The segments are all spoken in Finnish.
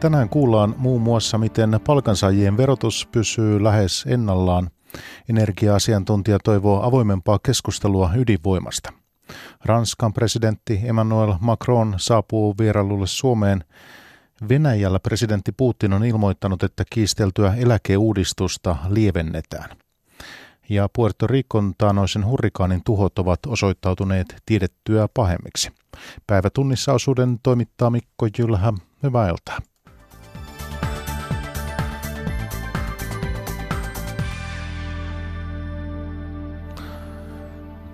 Tänään kuullaan muun muassa, miten palkansaajien verotus pysyy lähes ennallaan. Energia-asiantuntija toivoo avoimempaa keskustelua ydinvoimasta. Ranskan presidentti Emmanuel Macron saapuu vierailulle Suomeen. Venäjällä presidentti Putin on ilmoittanut, että kiisteltyä eläkeuudistusta lievennetään. Ja Puerto Ricon taanoisen hurrikaanin tuhot ovat osoittautuneet tiedettyä pahemmiksi. Päivätunnissa osuuden toimittaa Mikko Jylhä. Hyvää iltaa.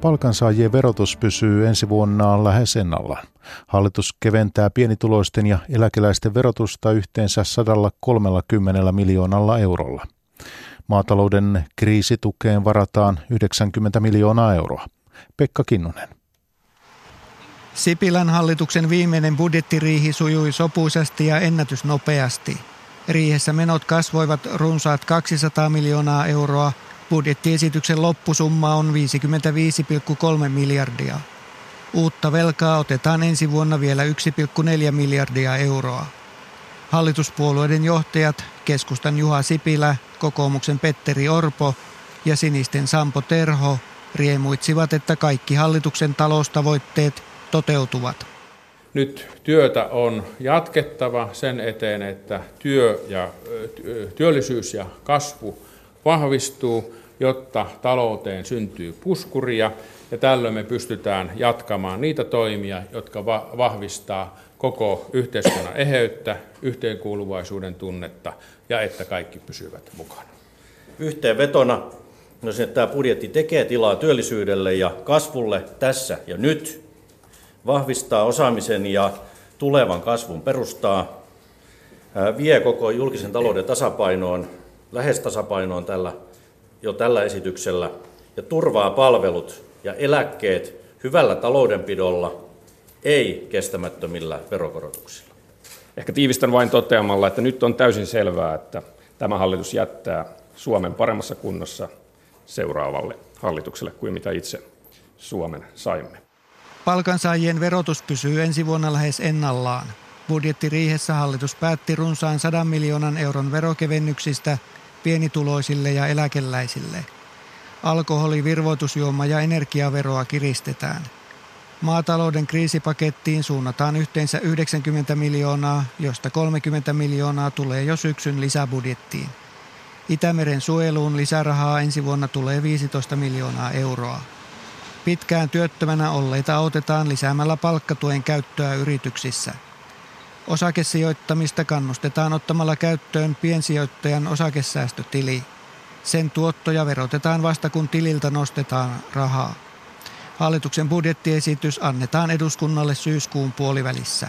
Palkansaajien verotus pysyy ensi vuonna lähes ennallaan. Hallitus keventää pienituloisten ja eläkeläisten verotusta yhteensä 130 miljoonalla eurolla. Maatalouden kriisitukeen varataan 90 miljoonaa euroa. Pekka Kinnunen. Sipilän hallituksen viimeinen budjettiriihi sujui sopuisasti ja ennätysnopeasti. Riihessä menot kasvoivat runsaat 200 miljoonaa euroa – Budjettiesityksen loppusumma on 55,3 miljardia. Uutta velkaa otetaan ensi vuonna vielä 1,4 miljardia euroa. Hallituspuolueiden johtajat, keskustan Juha Sipilä, kokoomuksen Petteri Orpo ja sinisten Sampo Terho riemuitsivat, että kaikki hallituksen taloustavoitteet toteutuvat. Nyt työtä on jatkettava sen eteen, että työ ja, työllisyys ja kasvu vahvistuu, jotta talouteen syntyy puskuria ja tällöin me pystytään jatkamaan niitä toimia, jotka vahvistaa koko yhteiskunnan eheyttä, yhteenkuuluvaisuuden tunnetta ja että kaikki pysyvät mukana. Yhteenvetona no se, että tämä budjetti tekee tilaa työllisyydelle ja kasvulle tässä ja nyt, vahvistaa osaamisen ja tulevan kasvun perustaa, vie koko julkisen talouden tasapainoon lähes tasapainoon tällä, jo tällä esityksellä ja turvaa palvelut ja eläkkeet hyvällä taloudenpidolla, ei kestämättömillä verokorotuksilla. Ehkä tiivistän vain toteamalla, että nyt on täysin selvää, että tämä hallitus jättää Suomen paremmassa kunnossa seuraavalle hallitukselle kuin mitä itse Suomen saimme. Palkansaajien verotus pysyy ensi vuonna lähes ennallaan. Budjettiriihessä hallitus päätti runsaan 100 miljoonan euron verokevennyksistä pienituloisille ja eläkeläisille. Alkoholi, virvoitusjuoma ja energiaveroa kiristetään. Maatalouden kriisipakettiin suunnataan yhteensä 90 miljoonaa, josta 30 miljoonaa tulee jo syksyn lisäbudjettiin. Itämeren suojeluun lisärahaa ensi vuonna tulee 15 miljoonaa euroa. Pitkään työttömänä olleita autetaan lisäämällä palkkatuen käyttöä yrityksissä – Osakesijoittamista kannustetaan ottamalla käyttöön piensijoittajan osakesäästötili. Sen tuottoja verotetaan vasta kun tililtä nostetaan rahaa. Hallituksen budjettiesitys annetaan eduskunnalle syyskuun puolivälissä.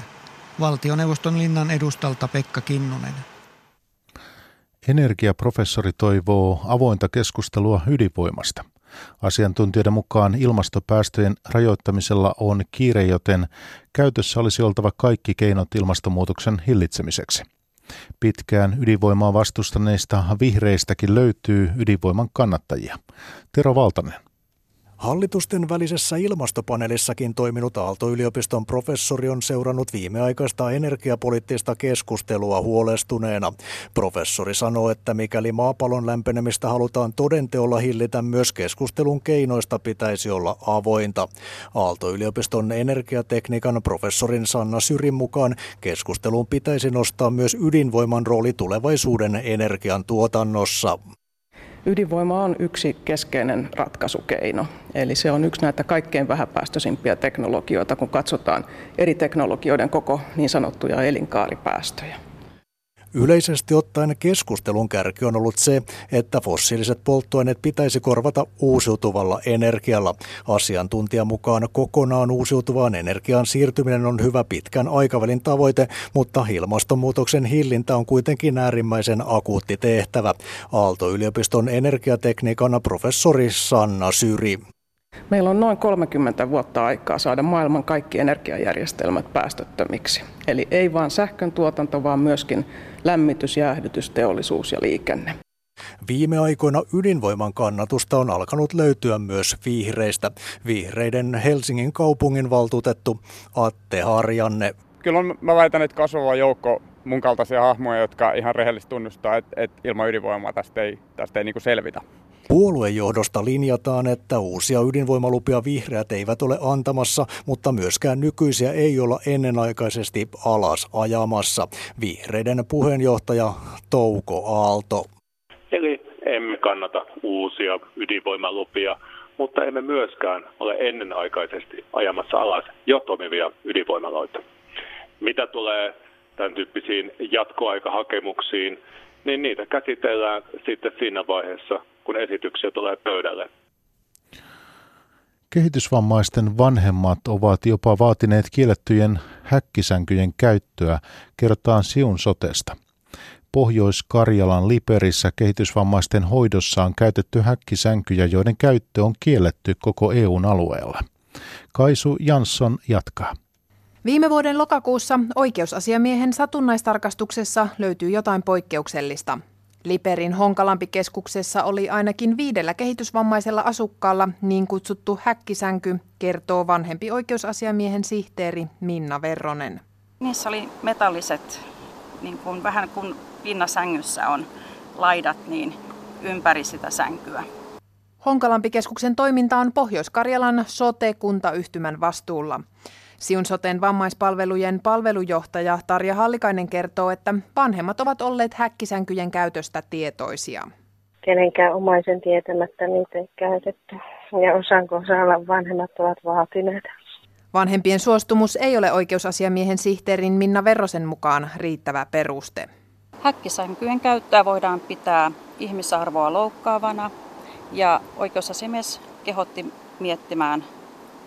Valtioneuvoston linnan edustalta Pekka Kinnunen. Energiaprofessori toivoo avointa keskustelua ydinvoimasta. Asiantuntijoiden mukaan ilmastopäästöjen rajoittamisella on kiire, joten käytössä olisi oltava kaikki keinot ilmastonmuutoksen hillitsemiseksi. Pitkään ydinvoimaa vastustaneista vihreistäkin löytyy ydinvoiman kannattajia. Tero Valtanen. Hallitusten välisessä ilmastopaneelissakin toiminut Aalto-yliopiston professori on seurannut viimeaikaista energiapoliittista keskustelua huolestuneena. Professori sanoo, että mikäli maapallon lämpenemistä halutaan todenteolla hillitä, myös keskustelun keinoista pitäisi olla avointa. Aalto-yliopiston energiatekniikan professorin Sanna Syrin mukaan keskusteluun pitäisi nostaa myös ydinvoiman rooli tulevaisuuden energian tuotannossa. Ydinvoima on yksi keskeinen ratkaisukeino. Eli se on yksi näitä kaikkein vähäpäästöisimpiä teknologioita, kun katsotaan eri teknologioiden koko niin sanottuja elinkaaripäästöjä. Yleisesti ottaen keskustelun kärki on ollut se, että fossiiliset polttoaineet pitäisi korvata uusiutuvalla energialla. Asiantuntijan mukaan kokonaan uusiutuvaan energiaan siirtyminen on hyvä pitkän aikavälin tavoite, mutta ilmastonmuutoksen hillintä on kuitenkin äärimmäisen akuutti tehtävä. Aalto-yliopiston energiatekniikan professori Sanna Syri. Meillä on noin 30 vuotta aikaa saada maailman kaikki energiajärjestelmät päästöttömiksi. Eli ei vain sähkön tuotanto, vaan myöskin lämmitys, jäähdytys, teollisuus ja liikenne. Viime aikoina ydinvoiman kannatusta on alkanut löytyä myös vihreistä. Vihreiden Helsingin kaupungin valtuutettu Atte Harjanne. Kyllä mä väitän, että kasvava joukko mun kaltaisia hahmoja, jotka ihan rehellisesti tunnustaa, että, että ilman ydinvoimaa tästä ei, tästä ei niin kuin selvitä. Puoluejohdosta linjataan, että uusia ydinvoimalupia vihreät eivät ole antamassa, mutta myöskään nykyisiä ei olla ennenaikaisesti alas ajamassa. Vihreiden puheenjohtaja Touko Aalto. Eli emme kannata uusia ydinvoimalupia, mutta emme myöskään ole ennenaikaisesti ajamassa alas jo toimivia ydinvoimaloita. Mitä tulee tämän tyyppisiin jatkoaikahakemuksiin, niin niitä käsitellään sitten siinä vaiheessa, kun esityksiä tulee pöydälle. Kehitysvammaisten vanhemmat ovat jopa vaatineet kiellettyjen häkkisänkyjen käyttöä, kerrotaan Siun sotesta. Pohjois-Karjalan Liperissä kehitysvammaisten hoidossa on käytetty häkkisänkyjä, joiden käyttö on kielletty koko EUn alueella. Kaisu Jansson jatkaa. Viime vuoden lokakuussa oikeusasiamiehen satunnaistarkastuksessa löytyy jotain poikkeuksellista. Liperin Honkalampi-keskuksessa oli ainakin viidellä kehitysvammaisella asukkaalla niin kutsuttu häkkisänky, kertoo vanhempi oikeusasiamiehen sihteeri Minna Verronen. Niissä oli metalliset, niin kuin, vähän kuin pinnasängyssä on laidat, niin ympäri sitä sänkyä. Honkalampi-keskuksen toiminta on Pohjois-Karjalan sote-kuntayhtymän vastuulla. Siun soten vammaispalvelujen palvelujohtaja Tarja Hallikainen kertoo, että vanhemmat ovat olleet häkkisänkyjen käytöstä tietoisia. Kenenkään omaisen tietämättä niitä ei käytetty ja osan kohdalla vanhemmat ovat vaatineet. Vanhempien suostumus ei ole oikeusasiamiehen sihteerin Minna Verrosen mukaan riittävä peruste. Häkkisänkyjen käyttöä voidaan pitää ihmisarvoa loukkaavana ja oikeusasiamies kehotti miettimään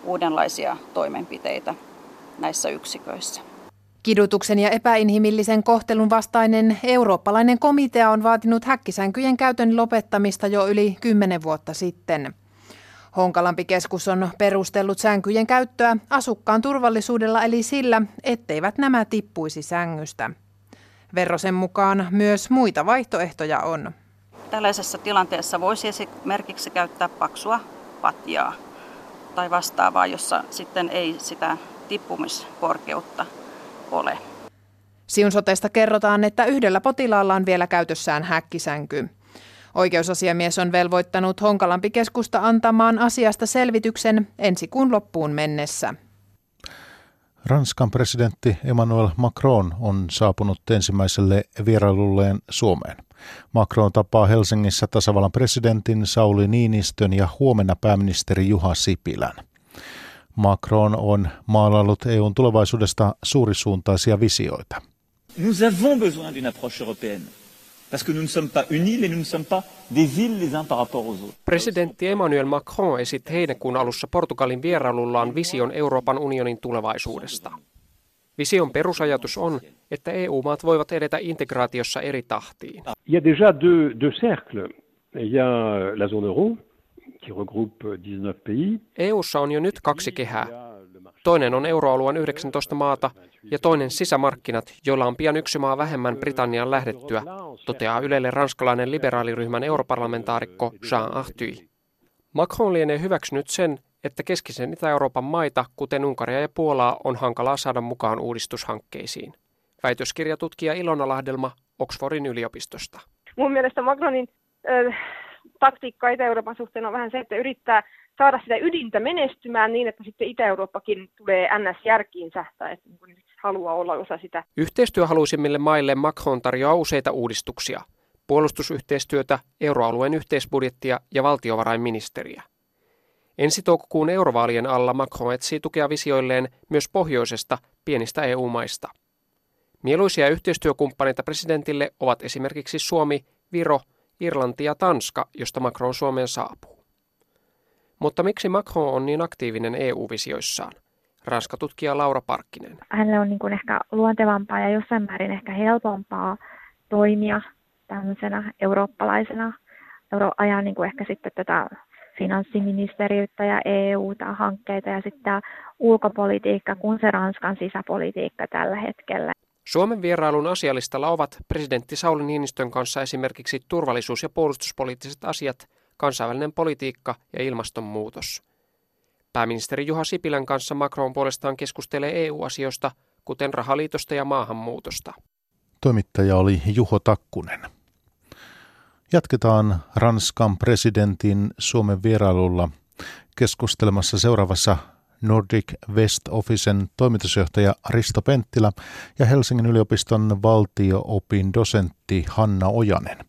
uudenlaisia toimenpiteitä näissä yksiköissä. Kidutuksen ja epäinhimillisen kohtelun vastainen eurooppalainen komitea on vaatinut häkkisänkyjen käytön lopettamista jo yli kymmenen vuotta sitten. Honkalampi-keskus on perustellut sänkyjen käyttöä asukkaan turvallisuudella eli sillä, etteivät nämä tippuisi sängystä. Verrosen mukaan myös muita vaihtoehtoja on. Tällaisessa tilanteessa voisi esimerkiksi käyttää paksua patjaa tai vastaavaa, jossa sitten ei sitä tippumiskorkeutta ole. Siun sotesta kerrotaan, että yhdellä potilaalla on vielä käytössään häkkisänky. Oikeusasiamies on velvoittanut Honkalampi-keskusta antamaan asiasta selvityksen ensi kuun loppuun mennessä. Ranskan presidentti Emmanuel Macron on saapunut ensimmäiselle vierailulleen Suomeen. Macron tapaa Helsingissä tasavallan presidentin Sauli Niinistön ja huomenna pääministeri Juha Sipilän. Macron on maalaillut EUn tulevaisuudesta suurisuuntaisia visioita. Nous avons besoin d'une approche européenne. Parce que nous ne sommes pas unis et nous ne sommes pas des villes les uns par rapport aux autres. Presidentti Emmanuel Macron esitti heinäkuun alussa Portugalin vierailullaan vision Euroopan unionin tulevaisuudesta. Vision perusajatus on, että EU-maat voivat edetä integraatiossa eri tahtiin. Il y a déjà deux, deux cercles. Il y a la zone euro, qui regroupe 19 pays. EUssa on jo nyt kaksi kehää. Toinen on euroalueen 19 maata ja toinen sisämarkkinat, joilla on pian yksi maa vähemmän Britannian lähdettyä, toteaa Ylelle ranskalainen liberaaliryhmän europarlamentaarikko Jean Arthuy. Macron lienee hyväksynyt sen, että keskisen Itä-Euroopan maita, kuten Unkaria ja Puolaa, on hankalaa saada mukaan uudistushankkeisiin. Väitöskirjatutkija Ilona Lahdelma Oxfordin yliopistosta. Mun mielestä Macronin äh, taktiikka Itä-Euroopan suhteen on vähän se, että yrittää saada sitä ydintä menestymään niin, että sitten Itä-Eurooppakin tulee NS-järkiinsä tai että niin haluaa olla osa sitä. Yhteistyöhaluisimmille maille Macron tarjoaa useita uudistuksia. Puolustusyhteistyötä, euroalueen yhteisbudjettia ja valtiovarainministeriä. Ensi toukokuun eurovaalien alla Macron etsii tukea visioilleen myös pohjoisesta pienistä EU-maista. Mieluisia yhteistyökumppaneita presidentille ovat esimerkiksi Suomi, Viro, Irlanti ja Tanska, josta Macron Suomeen saapuu. Mutta miksi Macron on niin aktiivinen EU-visioissaan? Ranska-tutkija Laura Parkkinen. Hänelle on niin kuin ehkä luontevampaa ja jossain määrin ehkä helpompaa toimia tämmöisenä eurooppalaisena, euro, ajaa niin kuin ehkä sitten tätä finanssiministeriötä ja EU-hankkeita ja sitten tämä ulkopolitiikka kuin se Ranskan sisäpolitiikka tällä hetkellä. Suomen vierailun asialistalla ovat presidentti Sauli Niinistön kanssa esimerkiksi turvallisuus- ja puolustuspoliittiset asiat, kansainvälinen politiikka ja ilmastonmuutos. Pääministeri Juha Sipilän kanssa Macron puolestaan keskustelee EU-asioista, kuten rahaliitosta ja maahanmuutosta. Toimittaja oli Juho Takkunen. Jatketaan Ranskan presidentin Suomen vierailulla keskustelemassa seuraavassa Nordic West Officen toimitusjohtaja Risto Penttilä ja Helsingin yliopiston valtio-opin dosentti Hanna Ojanen.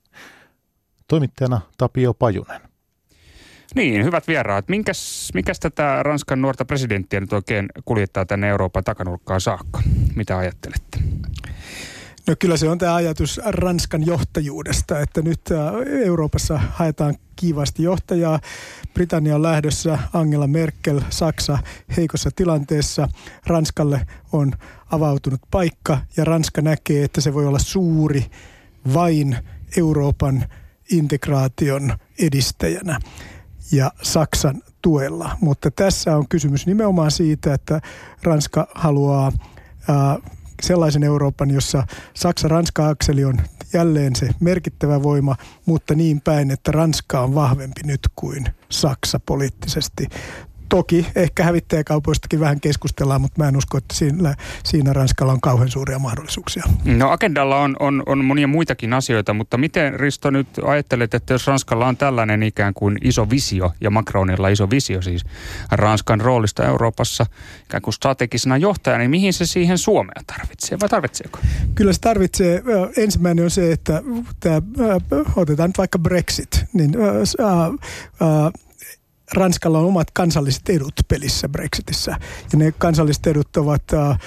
Toimittajana Tapio Pajunen. Niin, hyvät vieraat. Minkäs, mikäs tätä Ranskan nuorta presidenttiä nyt oikein kuljettaa tänne Euroopan takanurkkaan saakka? Mitä ajattelette? No kyllä se on tämä ajatus Ranskan johtajuudesta, että nyt Euroopassa haetaan kiivasti johtajaa. Britannia on lähdössä, Angela Merkel, Saksa heikossa tilanteessa. Ranskalle on avautunut paikka ja Ranska näkee, että se voi olla suuri vain Euroopan integraation edistäjänä ja Saksan tuella. Mutta tässä on kysymys nimenomaan siitä, että Ranska haluaa sellaisen Euroopan, jossa Saksa-Ranska-akseli on jälleen se merkittävä voima, mutta niin päin, että Ranska on vahvempi nyt kuin Saksa poliittisesti. Toki ehkä hävittäjäkaupoistakin vähän keskustellaan, mutta mä en usko, että siinä, siinä Ranskalla on kauhean suuria mahdollisuuksia. No agendalla on, on, on monia muitakin asioita, mutta miten Risto nyt ajattelet, että jos Ranskalla on tällainen ikään kuin iso visio ja Macronilla iso visio siis Ranskan roolista Euroopassa ikään kuin strategisena johtajana, niin mihin se siihen Suomea tarvitsee vai tarvitseeko? Kyllä se tarvitsee. Ensimmäinen on se, että tämä, otetaan nyt vaikka Brexit, niin äh, äh, Ranskalla on omat kansalliset edut pelissä Brexitissä. Ja ne kansalliset edut ovat äh,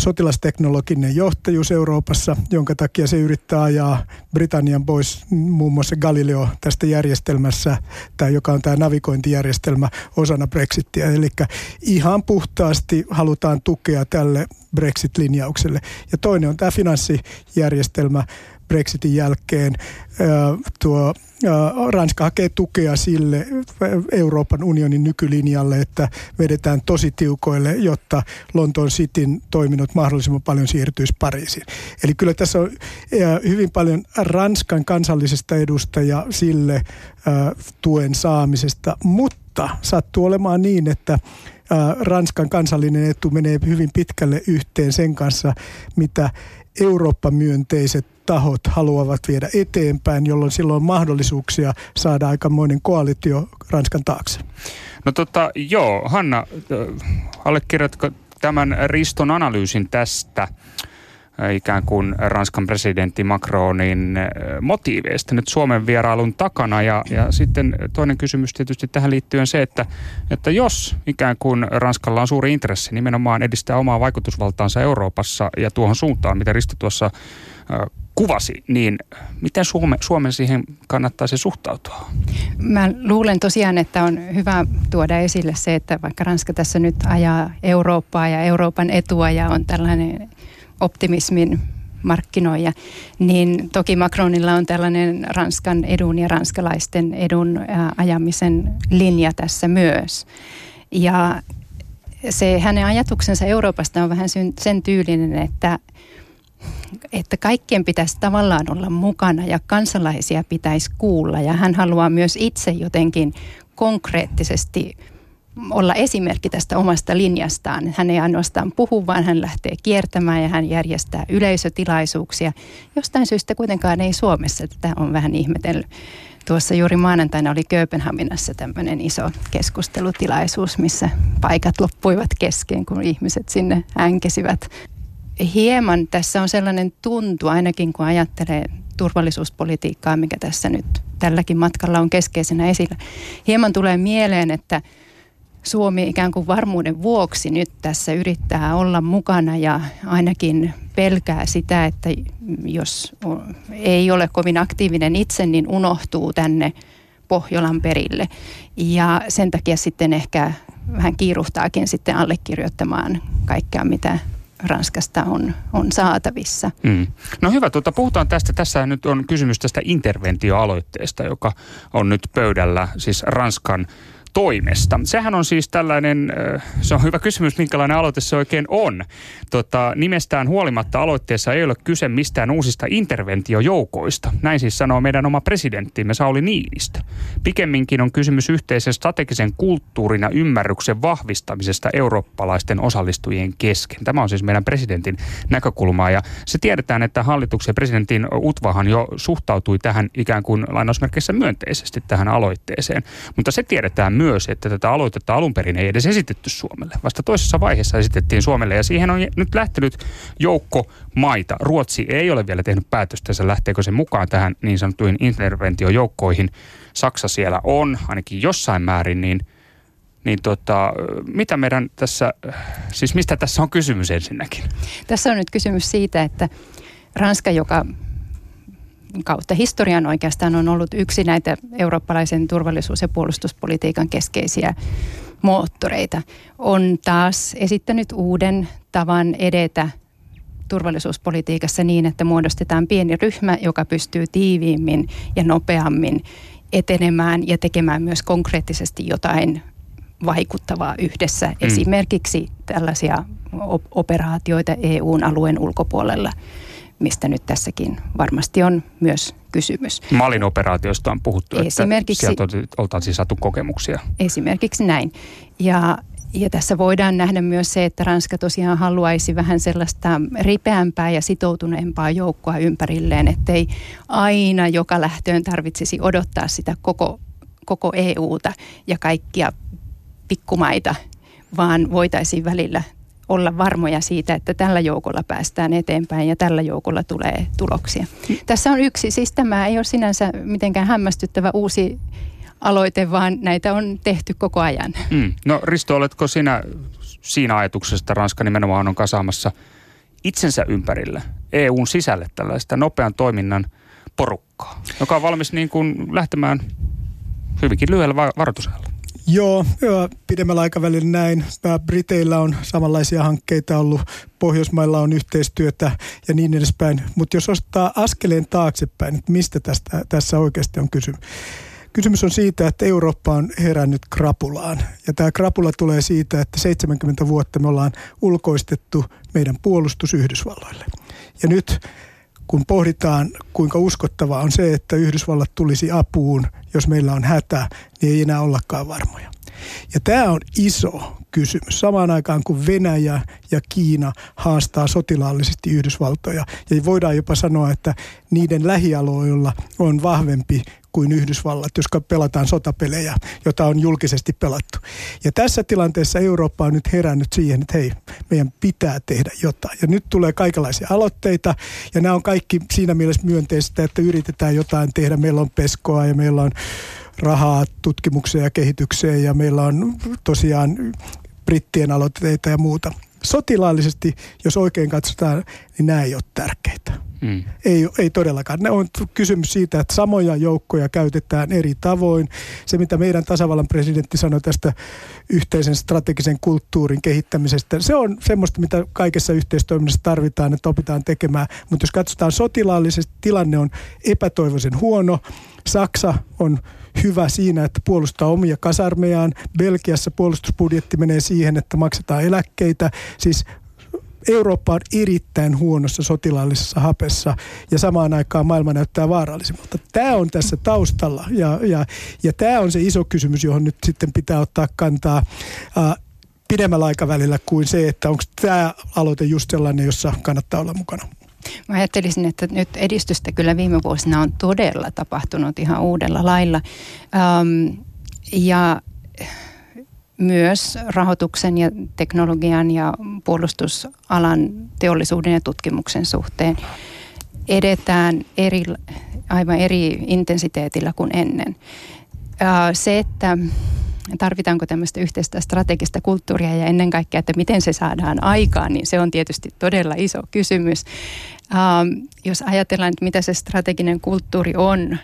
sotilasteknologinen johtajuus Euroopassa, jonka takia se yrittää ajaa Britannian pois muun muassa Galileo tästä järjestelmässä, tai joka on tämä navigointijärjestelmä osana Brexittiä. Eli ihan puhtaasti halutaan tukea tälle Brexit-linjaukselle. Ja toinen on tämä finanssijärjestelmä, Brexitin jälkeen tuo Ranska hakee tukea sille Euroopan unionin nykylinjalle, että vedetään tosi tiukoille, jotta Lontoon Cityn toiminnot mahdollisimman paljon siirtyisi Pariisiin. Eli kyllä tässä on hyvin paljon Ranskan kansallisesta edusta ja sille tuen saamisesta, mutta sattuu olemaan niin, että Ranskan kansallinen etu menee hyvin pitkälle yhteen sen kanssa, mitä Eurooppa-myönteiset tahot haluavat viedä eteenpäin, jolloin silloin on mahdollisuuksia saada aikamoinen koalitio Ranskan taakse. No tota, joo, Hanna, allekirjoitko tämän Riston analyysin tästä ikään kuin Ranskan presidentti Macronin motiiveista nyt Suomen vierailun takana. Ja, ja sitten toinen kysymys tietysti tähän liittyen se, että, että jos ikään kuin Ranskalla on suuri intressi nimenomaan edistää omaa vaikutusvaltaansa Euroopassa ja tuohon suuntaan, mitä Risto tuossa kuvasi, niin miten Suome, Suomen siihen kannattaisi suhtautua? Mä luulen tosiaan, että on hyvä tuoda esille se, että vaikka Ranska tässä nyt ajaa Eurooppaa ja Euroopan etua ja on tällainen optimismin markkinoija, niin toki Macronilla on tällainen Ranskan edun ja ranskalaisten edun ajamisen linja tässä myös. Ja se hänen ajatuksensa Euroopasta on vähän sen tyylinen, että että kaikkien pitäisi tavallaan olla mukana ja kansalaisia pitäisi kuulla. Ja hän haluaa myös itse jotenkin konkreettisesti olla esimerkki tästä omasta linjastaan. Hän ei ainoastaan puhu, vaan hän lähtee kiertämään ja hän järjestää yleisötilaisuuksia. Jostain syystä kuitenkaan ei Suomessa tätä on vähän ihmetellyt. Tuossa juuri maanantaina oli Kööpenhaminassa tämmöinen iso keskustelutilaisuus, missä paikat loppuivat kesken, kun ihmiset sinne änkesivät hieman tässä on sellainen tuntu, ainakin kun ajattelee turvallisuuspolitiikkaa, mikä tässä nyt tälläkin matkalla on keskeisenä esillä. Hieman tulee mieleen, että Suomi ikään kuin varmuuden vuoksi nyt tässä yrittää olla mukana ja ainakin pelkää sitä, että jos ei ole kovin aktiivinen itse, niin unohtuu tänne Pohjolan perille. Ja sen takia sitten ehkä vähän kiiruhtaakin sitten allekirjoittamaan kaikkea, mitä Ranskasta on, on saatavissa. Mm. No hyvä, tuota, puhutaan tästä. Tässä nyt on kysymys tästä interventioaloitteesta, joka on nyt pöydällä, siis Ranskan toimesta. Sehän on siis tällainen, se on hyvä kysymys, minkälainen aloite se oikein on. Tota, nimestään huolimatta aloitteessa ei ole kyse mistään uusista interventiojoukoista. Näin siis sanoo meidän oma presidenttimme Sauli Niinistö. Pikemminkin on kysymys yhteisen strategisen kulttuurin ja ymmärryksen vahvistamisesta eurooppalaisten osallistujien kesken. Tämä on siis meidän presidentin näkökulmaa ja se tiedetään, että hallituksen ja presidentin Utvahan jo suhtautui tähän ikään kuin lainausmerkeissä myönteisesti tähän aloitteeseen. Mutta se tiedetään myös, että tätä aloitetta alun perin ei edes esitetty Suomelle. Vasta toisessa vaiheessa esitettiin Suomelle ja siihen on nyt lähtenyt joukko maita. Ruotsi ei ole vielä tehnyt päätöstä, lähteekö se mukaan tähän niin sanottuihin interventiojoukkoihin. Saksa siellä on, ainakin jossain määrin, niin niin tota, mitä meidän tässä, siis mistä tässä on kysymys ensinnäkin? Tässä on nyt kysymys siitä, että Ranska, joka kautta historian oikeastaan on ollut yksi näitä eurooppalaisen turvallisuus- ja puolustuspolitiikan keskeisiä moottoreita, on taas esittänyt uuden tavan edetä turvallisuuspolitiikassa niin, että muodostetaan pieni ryhmä, joka pystyy tiiviimmin ja nopeammin etenemään ja tekemään myös konkreettisesti jotain vaikuttavaa yhdessä. Mm. Esimerkiksi tällaisia operaatioita EUn alueen ulkopuolella mistä nyt tässäkin varmasti on myös kysymys. Malin operaatiosta on puhuttu, esimerkiksi, että sieltä oltaisiin saatu kokemuksia. Esimerkiksi näin. Ja, ja tässä voidaan nähdä myös se, että Ranska tosiaan haluaisi vähän sellaista ripeämpää ja sitoutuneempaa joukkoa ympärilleen, ettei aina joka lähtöön tarvitsisi odottaa sitä koko, koko EUta ja kaikkia pikkumaita, vaan voitaisiin välillä olla varmoja siitä, että tällä joukolla päästään eteenpäin ja tällä joukolla tulee tuloksia. Tässä on yksi, siis tämä ei ole sinänsä mitenkään hämmästyttävä uusi aloite, vaan näitä on tehty koko ajan. Mm. No Risto, oletko sinä siinä ajatuksessa, että Ranska nimenomaan on kasaamassa itsensä ympärillä EUn sisälle tällaista nopean toiminnan porukkaa, joka on valmis niin kuin lähtemään hyvinkin lyhyellä varoitusajalla? Joo, pidemmällä aikavälillä näin. Briteillä on samanlaisia hankkeita ollut, Pohjoismailla on yhteistyötä ja niin edespäin. Mutta jos ottaa askeleen taaksepäin, että mistä tästä, tässä oikeasti on kysymys. Kysymys on siitä, että Eurooppa on herännyt krapulaan. Ja tämä krapula tulee siitä, että 70 vuotta me ollaan ulkoistettu meidän puolustus Yhdysvalloille. Ja nyt kun pohditaan, kuinka uskottavaa on se, että Yhdysvallat tulisi apuun, jos meillä on hätä, niin ei enää ollakaan varmoja. Ja tämä on iso kysymys. Samaan aikaan kun Venäjä ja Kiina haastaa sotilaallisesti Yhdysvaltoja. Ja voidaan jopa sanoa, että niiden lähialoilla on vahvempi kuin Yhdysvallat, jos pelataan sotapelejä, jota on julkisesti pelattu. Ja tässä tilanteessa Eurooppa on nyt herännyt siihen, että hei, meidän pitää tehdä jotain. Ja nyt tulee kaikenlaisia aloitteita, ja nämä on kaikki siinä mielessä myönteistä, että yritetään jotain tehdä. Meillä on peskoa ja meillä on rahaa tutkimukseen ja kehitykseen, ja meillä on tosiaan brittien aloitteita ja muuta. Sotilaallisesti, jos oikein katsotaan, niin nämä ei ole tärkeitä. Mm. Ei, ei todellakaan. Ne on kysymys siitä, että samoja joukkoja käytetään eri tavoin. Se, mitä meidän tasavallan presidentti sanoi tästä yhteisen strategisen kulttuurin kehittämisestä, se on semmoista, mitä kaikessa yhteistoiminnassa tarvitaan, että opitaan tekemään. Mutta jos katsotaan sotilaallisesti, tilanne on epätoivoisen huono. Saksa on hyvä siinä, että puolustaa omia kasarmejaan. Belgiassa puolustusbudjetti menee siihen, että maksetaan eläkkeitä. Siis Eurooppa on erittäin huonossa sotilaallisessa hapessa ja samaan aikaan maailma näyttää vaarallisemmalta. Tämä on tässä taustalla ja, ja, ja tämä on se iso kysymys, johon nyt sitten pitää ottaa kantaa äh, pidemmällä aikavälillä kuin se, että onko tämä aloite just sellainen, jossa kannattaa olla mukana. Mä ajattelisin, että nyt edistystä kyllä viime vuosina on todella tapahtunut ihan uudella lailla. Ähm, ja myös rahoituksen ja teknologian ja puolustusalan teollisuuden ja tutkimuksen suhteen edetään eri, aivan eri intensiteetillä kuin ennen. Se, että tarvitaanko tämmöistä yhteistä strategista kulttuuria ja ennen kaikkea, että miten se saadaan aikaan, niin se on tietysti todella iso kysymys. Jos ajatellaan, että mitä se strateginen kulttuuri on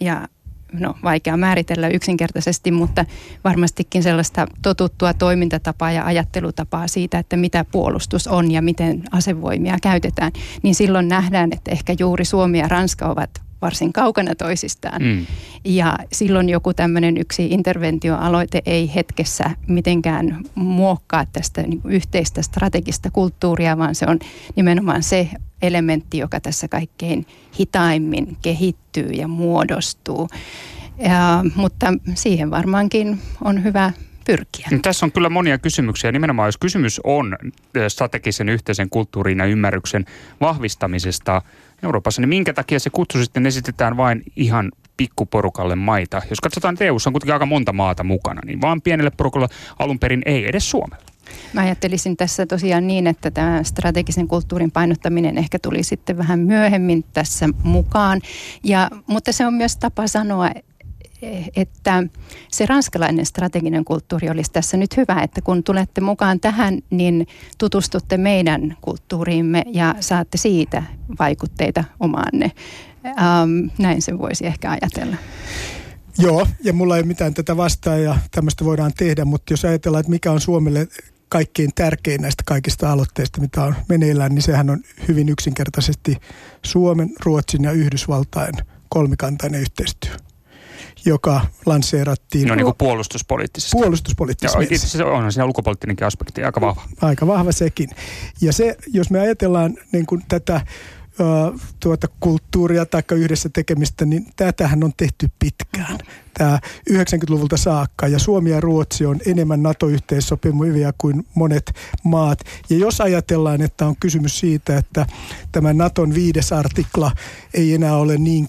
ja no, vaikea määritellä yksinkertaisesti, mutta varmastikin sellaista totuttua toimintatapaa ja ajattelutapaa siitä, että mitä puolustus on ja miten asevoimia käytetään, niin silloin nähdään, että ehkä juuri Suomi ja Ranska ovat varsin kaukana toisistaan. Mm. Ja silloin joku tämmöinen yksi interventioaloite ei hetkessä mitenkään muokkaa tästä niin yhteistä strategista kulttuuria, vaan se on nimenomaan se elementti, joka tässä kaikkein hitaimmin kehittyy ja muodostuu. Ja, mutta siihen varmaankin on hyvä pyrkiä. No, tässä on kyllä monia kysymyksiä. Nimenomaan jos kysymys on eh, strategisen yhteisen kulttuurin ja ymmärryksen vahvistamisesta Euroopassa, niin minkä takia se kutsu sitten esitetään vain ihan pikkuporukalle maita? Jos katsotaan, että EU on kuitenkin aika monta maata mukana, niin vaan pienelle porukalle alun perin ei edes Suomelle. Mä ajattelisin tässä tosiaan niin, että tämä strategisen kulttuurin painottaminen ehkä tuli sitten vähän myöhemmin tässä mukaan. Ja, mutta se on myös tapa sanoa, että se ranskalainen strateginen kulttuuri olisi tässä nyt hyvä, että kun tulette mukaan tähän, niin tutustutte meidän kulttuuriimme ja saatte siitä vaikutteita omaanne. Ähm, näin se voisi ehkä ajatella. Joo, ja mulla ei mitään tätä vastaan ja tämmöistä voidaan tehdä, mutta jos ajatellaan, että mikä on Suomelle kaikkein tärkein näistä kaikista aloitteista, mitä on meneillään, niin sehän on hyvin yksinkertaisesti Suomen, Ruotsin ja Yhdysvaltain kolmikantainen yhteistyö joka lanseerattiin. No niin kuin puolustuspoliittisesti. Puolustuspoliittisesti. Joo, se onhan siinä ulkopoliittinenkin aspekti aika vahva. Aika vahva sekin. Ja se, jos me ajatellaan niin kuin tätä tuota kulttuuria tai yhdessä tekemistä, niin tätähän on tehty pitkään. Tämä 90-luvulta saakka ja Suomi ja Ruotsi on enemmän NATO-yhteissopimuvia kuin monet maat. Ja jos ajatellaan, että on kysymys siitä, että tämä Naton viides artikla ei enää ole niin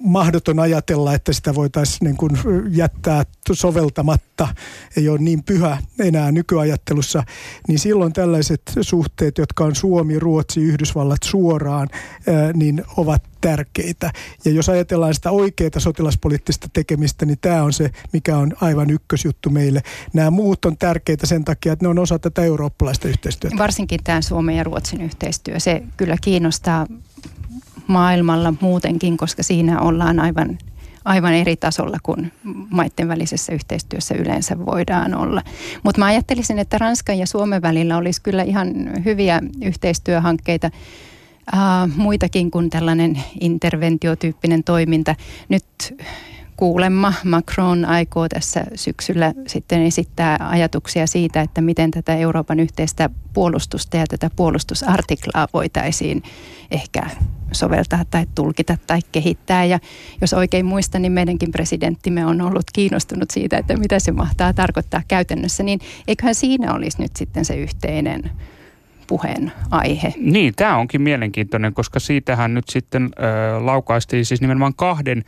mahdoton ajatella, että sitä voitaisiin niin kuin jättää soveltamatta, ei ole niin pyhä enää nykyajattelussa, niin silloin tällaiset suhteet, jotka on Suomi, Ruotsi, Yhdysvallat suoraan, niin ovat tärkeitä. Ja jos ajatellaan sitä oikeaa sotilaspoliittista tekemistä, niin tämä on se, mikä on aivan ykkösjuttu meille. Nämä muut on tärkeitä sen takia, että ne on osa tätä eurooppalaista yhteistyötä. Varsinkin tämä Suomen ja Ruotsin yhteistyö, se kyllä kiinnostaa maailmalla muutenkin, koska siinä ollaan aivan, aivan eri tasolla kuin maiden välisessä yhteistyössä yleensä voidaan olla. Mutta mä ajattelisin, että Ranskan ja Suomen välillä olisi kyllä ihan hyviä yhteistyöhankkeita Uh, muitakin kuin tällainen interventiotyyppinen toiminta. Nyt kuulemma Macron aikoo tässä syksyllä sitten esittää ajatuksia siitä, että miten tätä Euroopan yhteistä puolustusta ja tätä puolustusartiklaa voitaisiin ehkä soveltaa tai tulkita tai kehittää. Ja jos oikein muistan, niin meidänkin presidenttimme on ollut kiinnostunut siitä, että mitä se mahtaa tarkoittaa käytännössä, niin eiköhän siinä olisi nyt sitten se yhteinen puheen aihe. Niin, tämä onkin mielenkiintoinen, koska siitähän nyt sitten äh, laukaistiin siis nimenomaan kahden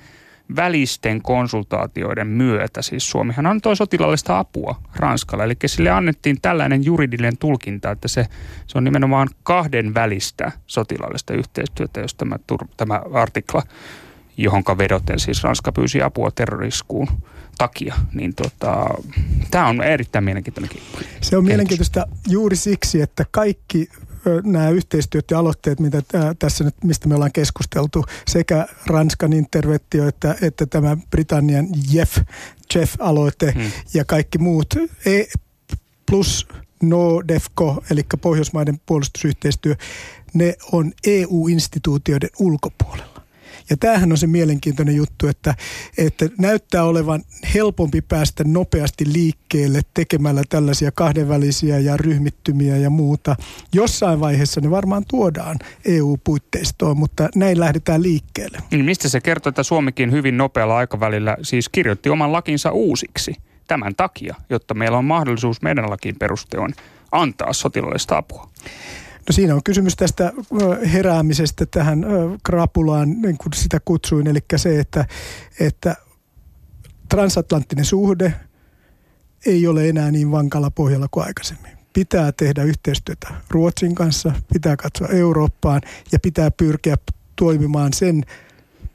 välisten konsultaatioiden myötä, siis Suomihan antoi sotilallista apua Ranskalle, eli sille annettiin tällainen juridinen tulkinta, että se, se on nimenomaan kahden välistä sotilallista yhteistyötä, jos tämä, tämä artikla, johonka vedoten siis Ranska pyysi apua terroriskuun takia, niin tota, tämä on erittäin mielenkiintoinen Se on mielenkiintoista juuri siksi, että kaikki nämä yhteistyöt ja aloitteet, mitä tässä nyt, mistä me ollaan keskusteltu, sekä Ranskan interventio että, että tämä Britannian JEF, JEF-aloite hmm. ja kaikki muut, e, plus NODEFCO, eli Pohjoismaiden puolustusyhteistyö, ne on EU-instituutioiden ulkopuolella. Ja tämähän on se mielenkiintoinen juttu, että, että näyttää olevan helpompi päästä nopeasti liikkeelle tekemällä tällaisia kahdenvälisiä ja ryhmittymiä ja muuta. Jossain vaiheessa ne varmaan tuodaan EU-puitteistoon, mutta näin lähdetään liikkeelle. Niin mistä se kertoo, että Suomikin hyvin nopealla aikavälillä siis kirjoitti oman lakinsa uusiksi tämän takia, jotta meillä on mahdollisuus meidän lakiin perusteon antaa sotilaallista apua? No siinä on kysymys tästä heräämisestä tähän krapulaan, niin kuin sitä kutsuin, eli se, että, että transatlanttinen suhde ei ole enää niin vankalla pohjalla kuin aikaisemmin. Pitää tehdä yhteistyötä Ruotsin kanssa, pitää katsoa Eurooppaan ja pitää pyrkiä toimimaan sen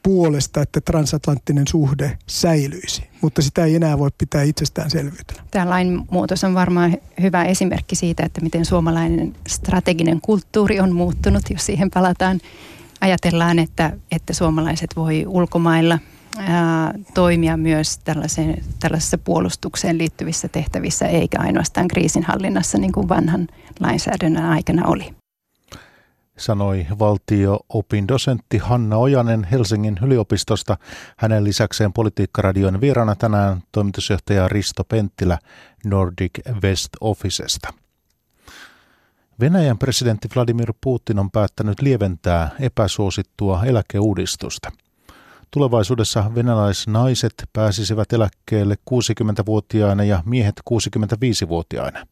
puolesta, että transatlanttinen suhde säilyisi, mutta sitä ei enää voi pitää itsestäänselvyytenä. Tämä lainmuutos on varmaan hyvä esimerkki siitä, että miten suomalainen strateginen kulttuuri on muuttunut, jos siihen palataan. Ajatellaan, että, että suomalaiset voi ulkomailla ää, toimia myös tällaisessa puolustukseen liittyvissä tehtävissä, eikä ainoastaan kriisinhallinnassa niin kuin vanhan lainsäädännön aikana oli. Sanoi valtio-opindosentti Hanna Ojanen Helsingin yliopistosta. Hänen lisäkseen politiikkaradion vieraana tänään toimitusjohtaja Risto Penttilä Nordic West Officesta. Venäjän presidentti Vladimir Putin on päättänyt lieventää epäsuosittua eläkeuudistusta. Tulevaisuudessa venäläisnaiset pääsisivät eläkkeelle 60-vuotiaina ja miehet 65-vuotiaina.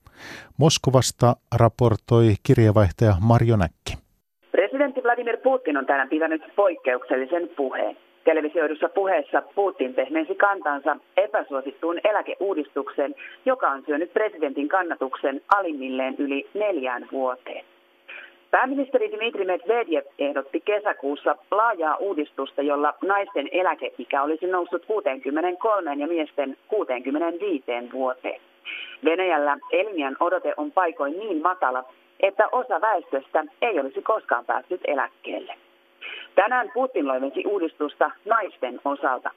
Moskovasta raportoi kirjeenvaihtaja Marjo Näkki. Presidentti Vladimir Putin on tänään pitänyt poikkeuksellisen puheen. Televisioidussa puheessa Putin pehmensi kantansa epäsuosittuun eläkeuudistukseen, joka on syönyt presidentin kannatuksen alimmilleen yli neljään vuoteen. Pääministeri Dmitri Medvedev ehdotti kesäkuussa laajaa uudistusta, jolla naisten eläkeikä olisi noussut 63 ja miesten 65 vuoteen. Venäjällä eliniän odote on paikoin niin matala, että osa väestöstä ei olisi koskaan päässyt eläkkeelle. Tänään Putin loimensi uudistusta naisten osalta.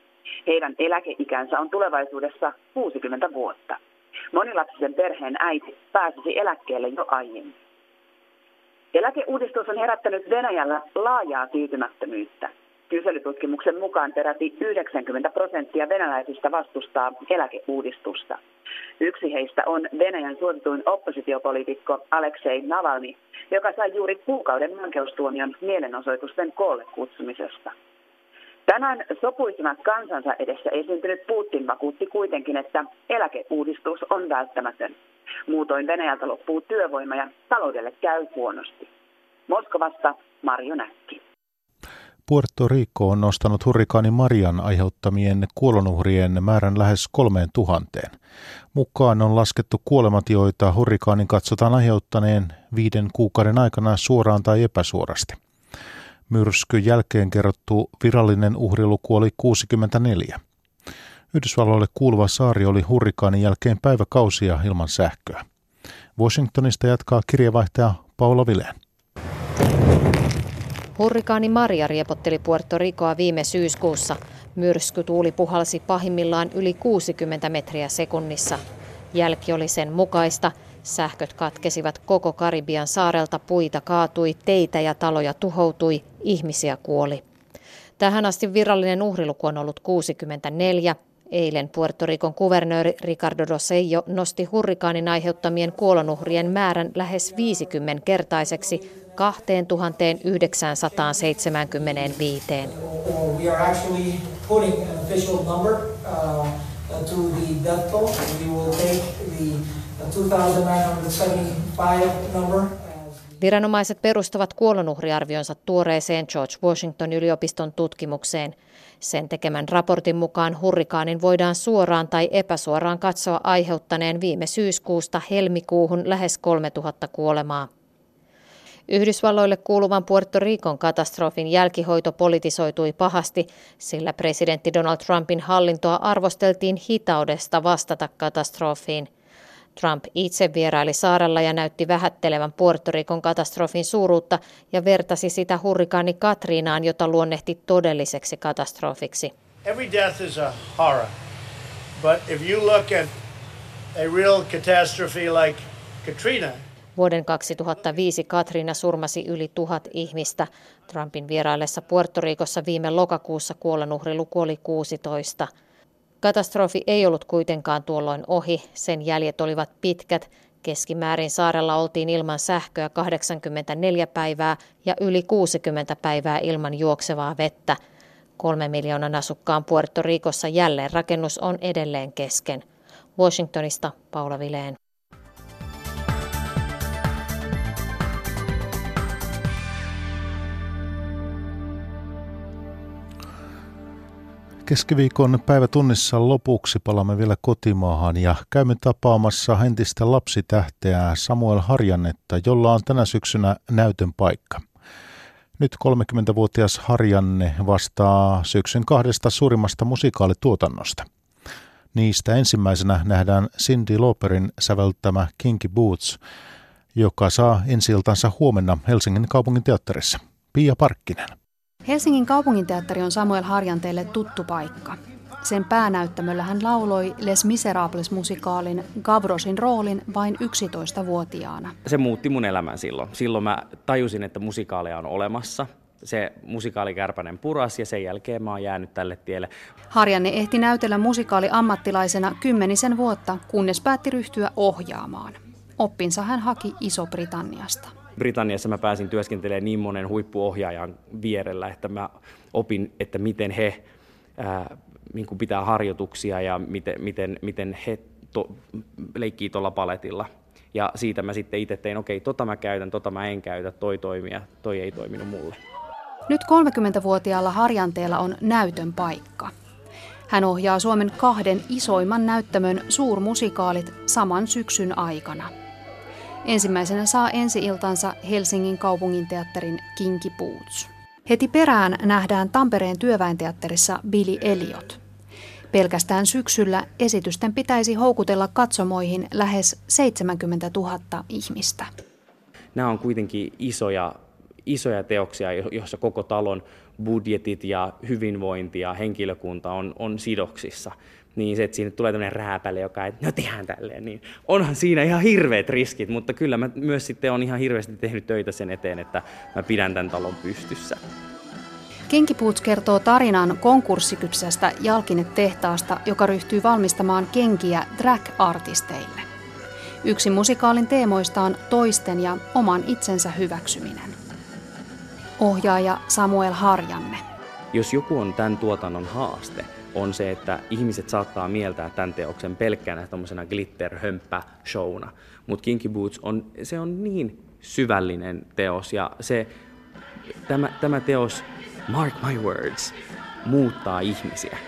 Heidän eläkeikänsä on tulevaisuudessa 60 vuotta. Monilapsisen perheen äiti pääsisi eläkkeelle jo aiemmin. Eläkeuudistus on herättänyt Venäjällä laajaa tyytymättömyyttä. Kyselytutkimuksen mukaan peräti 90 prosenttia venäläisistä vastustaa eläkeuudistusta. Yksi heistä on Venäjän suosituin oppositiopoliitikko Aleksei Navalny, joka sai juuri kuukauden vankeustuomion mielenosoitusten koolle kutsumisesta. Tänään sopuisena kansansa edessä esiintynyt Putin vakuutti kuitenkin, että eläkeuudistus on välttämätön. Muutoin Venäjältä loppuu työvoima ja taloudelle käy huonosti. Moskovasta Marjo Näkki. Puerto Rico on nostanut hurrikaani Marian aiheuttamien kuolonuhrien määrän lähes kolmeen tuhanteen. Mukaan on laskettu kuolemat, joita hurrikaanin katsotaan aiheuttaneen viiden kuukauden aikana suoraan tai epäsuorasti. Myrskyn jälkeen kerrottu virallinen uhriluku oli 64. Yhdysvalloille kuuluva saari oli hurrikaanin jälkeen päiväkausia ilman sähköä. Washingtonista jatkaa kirjavaihtaja Paula Vileen. Hurrikaani Maria riepotteli Puerto Ricoa viime syyskuussa. Myrskytuuli puhalsi pahimmillaan yli 60 metriä sekunnissa. Jälki oli sen mukaista. Sähköt katkesivat koko Karibian saarelta, puita kaatui, teitä ja taloja tuhoutui, ihmisiä kuoli. Tähän asti virallinen uhriluku on ollut 64. Eilen Puerto Ricon kuvernööri Ricardo Rosello nosti hurrikaanin aiheuttamien kuolonuhrien määrän lähes 50-kertaiseksi 2975. We are actually putting an official number uh, to the death toll. We will take the 2975 number Viranomaiset perustavat kuolonuhriarvionsa tuoreeseen George Washington yliopiston tutkimukseen. Sen tekemän raportin mukaan hurrikaanin voidaan suoraan tai epäsuoraan katsoa aiheuttaneen viime syyskuusta helmikuuhun lähes 3000 kuolemaa. Yhdysvalloille kuuluvan Puerto Ricon katastrofin jälkihoito politisoitui pahasti, sillä presidentti Donald Trumpin hallintoa arvosteltiin hitaudesta vastata katastrofiin. Trump itse vieraili saarella ja näytti vähättelevän Puerto Ricon katastrofin suuruutta ja vertasi sitä hurrikaani Katriinaan, jota luonnehti todelliseksi katastrofiksi. Every death is a horror. But if you look at a real catastrophe like Katrina, Vuoden 2005 Katrina surmasi yli tuhat ihmistä. Trumpin vieraillessa Puerto Ricossa viime lokakuussa kuolonuhriluku oli 16. Katastrofi ei ollut kuitenkaan tuolloin ohi. Sen jäljet olivat pitkät. Keskimäärin saarella oltiin ilman sähköä 84 päivää ja yli 60 päivää ilman juoksevaa vettä. Kolme miljoonan asukkaan Puerto Ricossa jälleen rakennus on edelleen kesken. Washingtonista Paula Vileen. Keskiviikon päivätunnissa lopuksi palaamme vielä kotimaahan ja käymme tapaamassa entistä lapsitähteä Samuel Harjannetta, jolla on tänä syksynä näytön paikka. Nyt 30-vuotias Harjanne vastaa syksyn kahdesta suurimmasta musikaalituotannosta. Niistä ensimmäisenä nähdään Cindy Lauperin säveltämä Kinky Boots, joka saa ensi huomenna Helsingin kaupungin teatterissa. Pia Parkkinen. Helsingin kaupunginteatteri on Samuel Harjanteelle tuttu paikka. Sen päänäyttämöllä hän lauloi Les Miserables-musikaalin Gavrosin roolin vain 11-vuotiaana. Se muutti mun elämän silloin. Silloin mä tajusin, että musikaaleja on olemassa. Se musikaalikärpänen puras ja sen jälkeen mä oon jäänyt tälle tielle. Harjanne ehti näytellä musikaali ammattilaisena kymmenisen vuotta, kunnes päätti ryhtyä ohjaamaan. Oppinsa hän haki Iso-Britanniasta. Britanniassa mä pääsin työskentelemään niin monen huippuohjaajan vierellä, että mä opin, että miten he ää, niin kuin pitää harjoituksia ja miten, miten, miten he to, leikkii tuolla paletilla. Ja siitä mä sitten itse tein, okei, tota mä käytän, tota mä en käytä, toi toimii ja toi ei toiminut mulle. Nyt 30-vuotiaalla Harjanteella on näytön paikka. Hän ohjaa Suomen kahden isoimman näyttämön suurmusikaalit saman syksyn aikana. Ensimmäisenä saa ensi-iltansa Helsingin kaupunginteatterin Kinky Boots. Heti perään nähdään Tampereen työväenteatterissa Billy Elliot. Pelkästään syksyllä esitysten pitäisi houkutella katsomoihin lähes 70 000 ihmistä. Nämä on kuitenkin isoja, isoja teoksia, joissa koko talon budjetit ja hyvinvointi ja henkilökunta on, on sidoksissa niin se, että siinä tulee tämmöinen rääpäle, joka että no tehdään tälleen, niin onhan siinä ihan hirveät riskit, mutta kyllä mä myös sitten on ihan hirveästi tehnyt töitä sen eteen, että mä pidän tämän talon pystyssä. Kenkipuuts kertoo tarinan konkurssikypsästä jalkinetehtaasta, joka ryhtyy valmistamaan kenkiä drag-artisteille. Yksi musikaalin teemoista on toisten ja oman itsensä hyväksyminen. Ohjaaja Samuel Harjanne. Jos joku on tämän tuotannon haaste, on se, että ihmiset saattaa mieltää tämän teoksen pelkkänä tuommoisena glitter-hömppä-showna. Mutta Kinky Boots on, se on niin syvällinen teos ja se, tämä, tämä teos, mark my words, muuttaa ihmisiä.